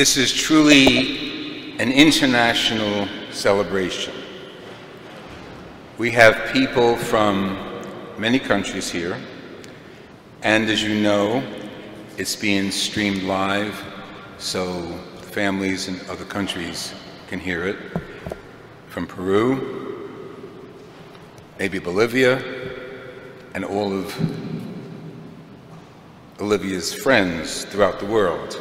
This is truly an international celebration. We have people from many countries here, and as you know, it's being streamed live so families in other countries can hear it. From Peru, maybe Bolivia, and all of Olivia's friends throughout the world.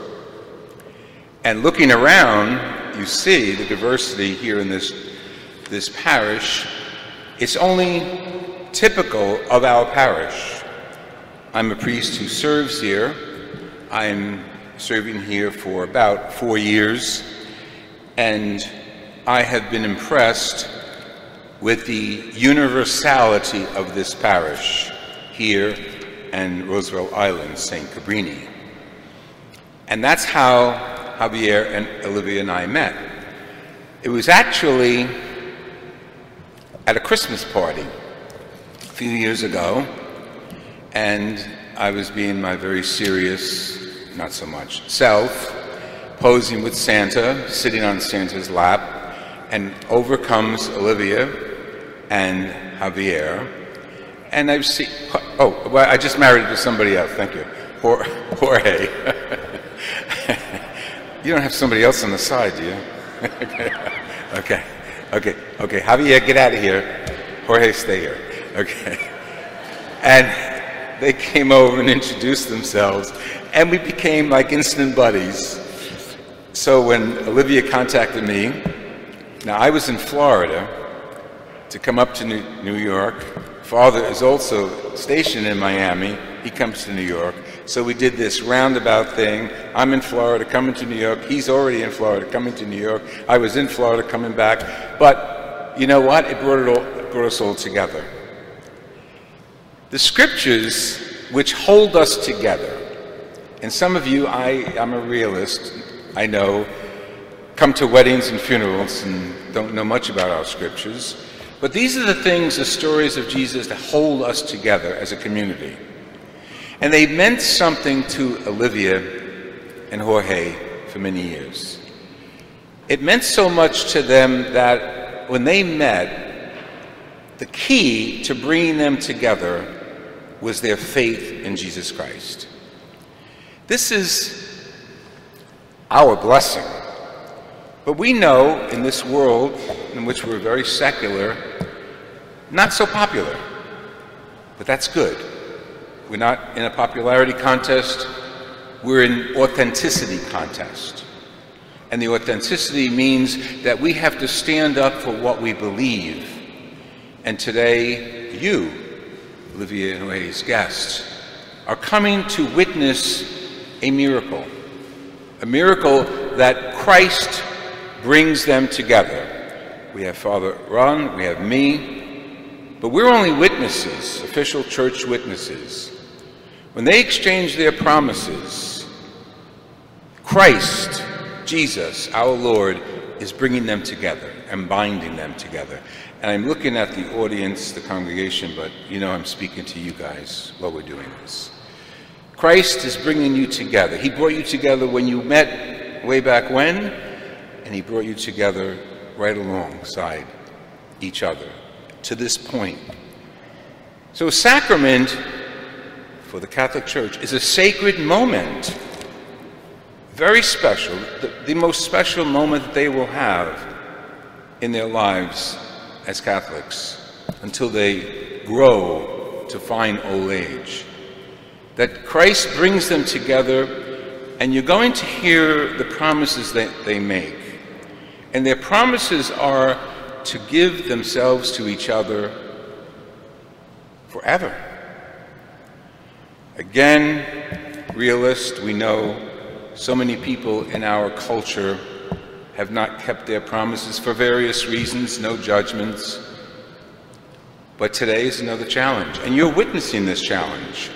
And looking around, you see the diversity here in this, this parish. It's only typical of our parish. I'm a priest who serves here. I'm serving here for about four years, and I have been impressed with the universality of this parish here and Roosevelt Island, St. Cabrini. And that's how Javier and Olivia and I met. It was actually at a Christmas party a few years ago, and I was being my very serious, not so much, self, posing with Santa, sitting on Santa's lap, and over comes Olivia and Javier. And I've seen, oh, well, I just married to somebody else, thank you, Jorge. you don't have somebody else on the side, do you? okay, okay, okay, okay. Javier, get out of here. Jorge, stay here. Okay. And they came over and introduced themselves, and we became like instant buddies. So when Olivia contacted me, now I was in Florida to come up to New York. Father is also stationed in Miami. He comes to New York. So we did this roundabout thing. I'm in Florida, coming to New York. He's already in Florida, coming to New York. I was in Florida, coming back. But you know what? It brought, it all, brought us all together. The scriptures which hold us together, and some of you, I, I'm a realist, I know, come to weddings and funerals and don't know much about our scriptures, but these are the things, the stories of Jesus that hold us together as a community. And they meant something to Olivia and Jorge for many years. It meant so much to them that when they met, the key to bringing them together was their faith in Jesus Christ. This is our blessing. But we know in this world in which we're very secular, not so popular. But that's good. We're not in a popularity contest, we're in authenticity contest. And the authenticity means that we have to stand up for what we believe. And today, you Olivier Noé's guests, are coming to witness a miracle. A miracle that Christ brings them together. We have Father Ron, we have me, but we're only witnesses, official church witnesses. When they exchange their promises, Christ, Jesus, our Lord, is bringing them together and binding them together. And I'm looking at the audience, the congregation, but you know I'm speaking to you guys while we're doing this. Christ is bringing you together. He brought you together when you met way back when, and He brought you together right alongside each other to this point. So, sacrament for the Catholic Church is a sacred moment. Very special, the, the most special moment they will have in their lives as Catholics until they grow to fine old age. That Christ brings them together, and you're going to hear the promises that they make. And their promises are to give themselves to each other forever. Again, realist, we know so many people in our culture have not kept their promises for various reasons, no judgments. But today is another challenge, and you're witnessing this challenge.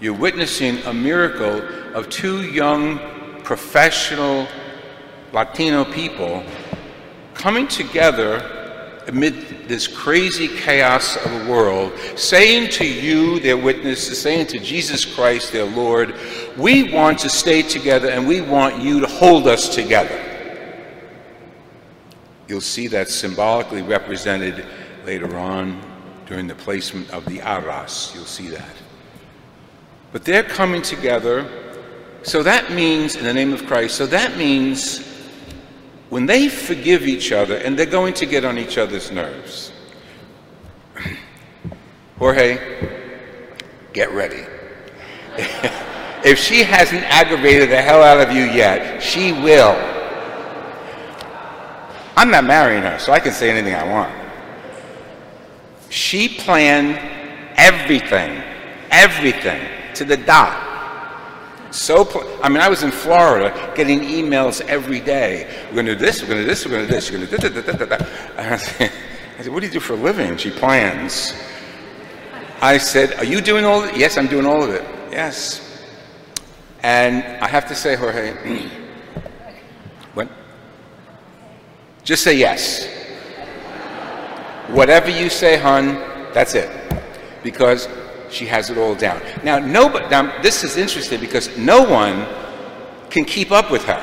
You're witnessing a miracle of two young professional Latino people coming together amid this crazy chaos of a world, saying to you, their witnesses, saying to Jesus Christ, their Lord, we want to stay together and we want you to hold us together. You'll see that symbolically represented later on during the placement of the arras. You'll see that. But they're coming together. So that means, in the name of Christ, so that means when they forgive each other and they're going to get on each other's nerves. Jorge, get ready. if she hasn't aggravated the hell out of you yet, she will. I'm not marrying her, so I can say anything I want. She planned everything, everything to the dot. So, I mean, I was in Florida getting emails every day. We're going to do this, we're going to do this, we're going to do this, we're going to do. Da, da, da, da. I said, what do you do for a living? She plans. I said, are you doing all of it? Yes, I'm doing all of it. Yes. And I have to say, Jorge, what? Just say yes. Whatever you say, hon, that's it. Because she has it all down. Now, nobody, now this is interesting because no one can keep up with her.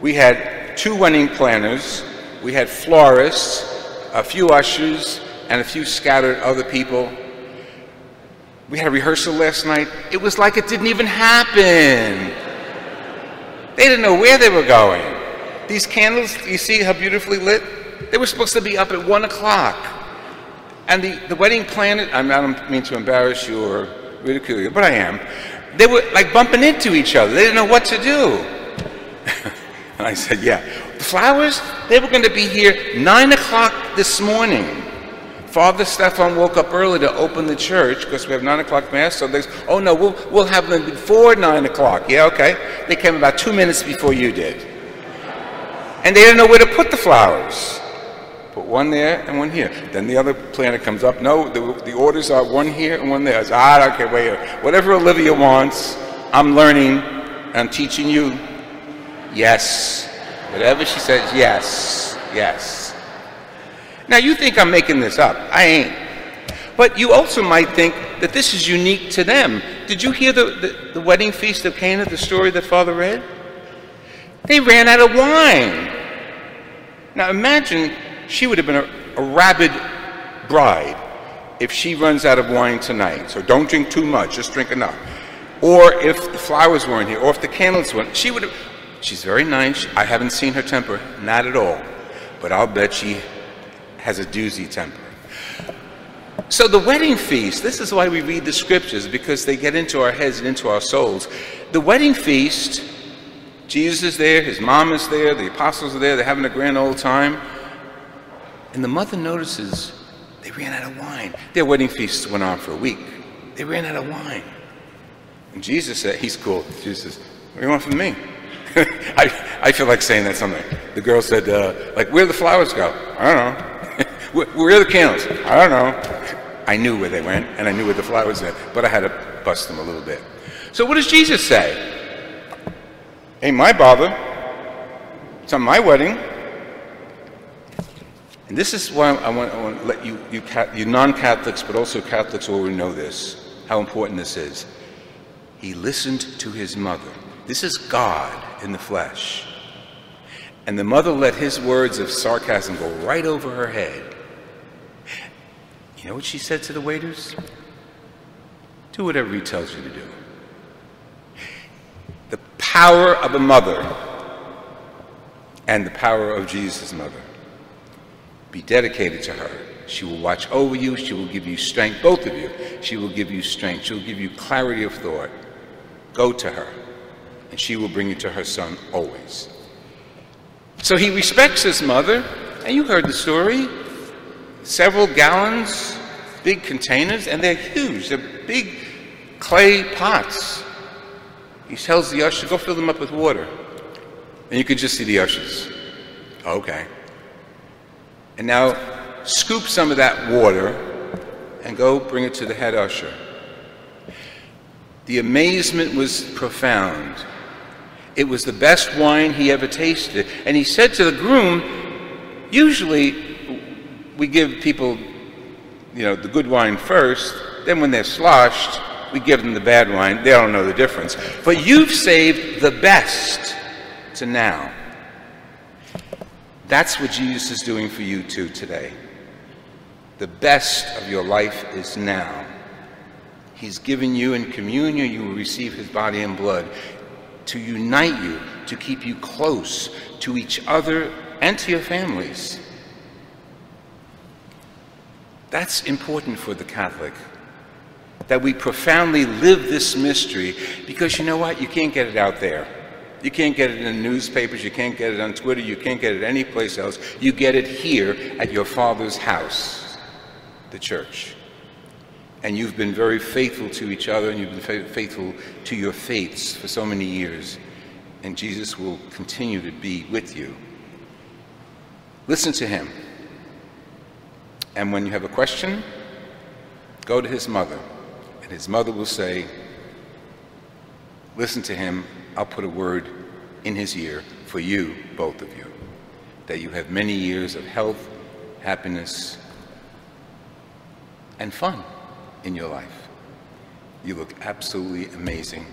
We had two wedding planners, we had florists, a few ushers, and a few scattered other people. We had a rehearsal last night. It was like it didn't even happen. They didn't know where they were going. These candles, you see how beautifully lit? They were supposed to be up at 1 o'clock. And the, the wedding planner, I don't mean to embarrass you or ridicule you, but I am. They were like bumping into each other. They didn't know what to do. and I said, yeah. The flowers, they were going to be here 9 o'clock this morning. Father Stefan woke up early to open the church because we have 9 o'clock mass. So they said, oh no, we'll, we'll have them before 9 o'clock. Yeah, okay. They came about two minutes before you did. And they didn't know where to put the flowers. Put one there and one here. Then the other planner comes up. No, the, the orders are one here and one there. I ah, I don't care, wait here. Whatever Olivia wants, I'm learning. I'm teaching you. Yes. Whatever she says, yes. Yes. Now you think I'm making this up. I ain't. But you also might think that this is unique to them. Did you hear the, the, the wedding feast of Cana, the story that Father read? They ran out of wine. Now imagine she would have been a, a rabid bride if she runs out of wine tonight. So don't drink too much, just drink enough. Or if the flowers weren't here, or if the candles weren't, she would have. She's very nice. I haven't seen her temper, not at all. But I'll bet she has a doozy temper. So the wedding feast, this is why we read the scriptures, because they get into our heads and into our souls. The wedding feast, Jesus is there, his mom is there, the apostles are there, they're having a grand old time. And the mother notices they ran out of wine. Their wedding feast went on for a week. They ran out of wine. And Jesus said, He's cool. Jesus says, What do you want from me? I, I feel like saying that something. The girl said, uh, like, where the flowers go? I don't know. where, where are the candles? I don't know. I knew where they went, and I knew where the flowers were, but I had to bust them a little bit. So what does Jesus say? Ain't my bother. It's on my wedding. And this is why I want, I want to let you, you, you non-Catholics, but also Catholics all know this, how important this is. He listened to his mother. This is God in the flesh. And the mother let his words of sarcasm go right over her head. You know what she said to the waiters? Do whatever he tells you to do. The power of a mother and the power of Jesus' mother. Be dedicated to her. She will watch over you. She will give you strength, both of you. She will give you strength. She will give you clarity of thought. Go to her, and she will bring you to her son always. So he respects his mother, and you heard the story. Several gallons, big containers, and they're huge. They're big clay pots. He tells the usher, go fill them up with water. And you can just see the ushers. Okay. And now scoop some of that water and go bring it to the head usher. The amazement was profound. It was the best wine he ever tasted. And he said to the groom, Usually, we give people, you know, the good wine first, then when they're sloshed, we give them the bad wine. They don't know the difference. But you've saved the best to now. That's what Jesus is doing for you too today. The best of your life is now. He's given you in communion, you will receive his body and blood to unite you, to keep you close to each other and to your families. That's important for the Catholic. That we profoundly live this mystery because you know what? You can't get it out there. You can't get it in the newspapers, you can't get it on Twitter, you can't get it anyplace else. You get it here at your Father's house, the church. And you've been very faithful to each other and you've been faithful to your faiths for so many years. And Jesus will continue to be with you. Listen to him. And when you have a question, go to his mother. And his mother will say, Listen to him. I'll put a word in his ear for you, both of you, that you have many years of health, happiness, and fun in your life. You look absolutely amazing.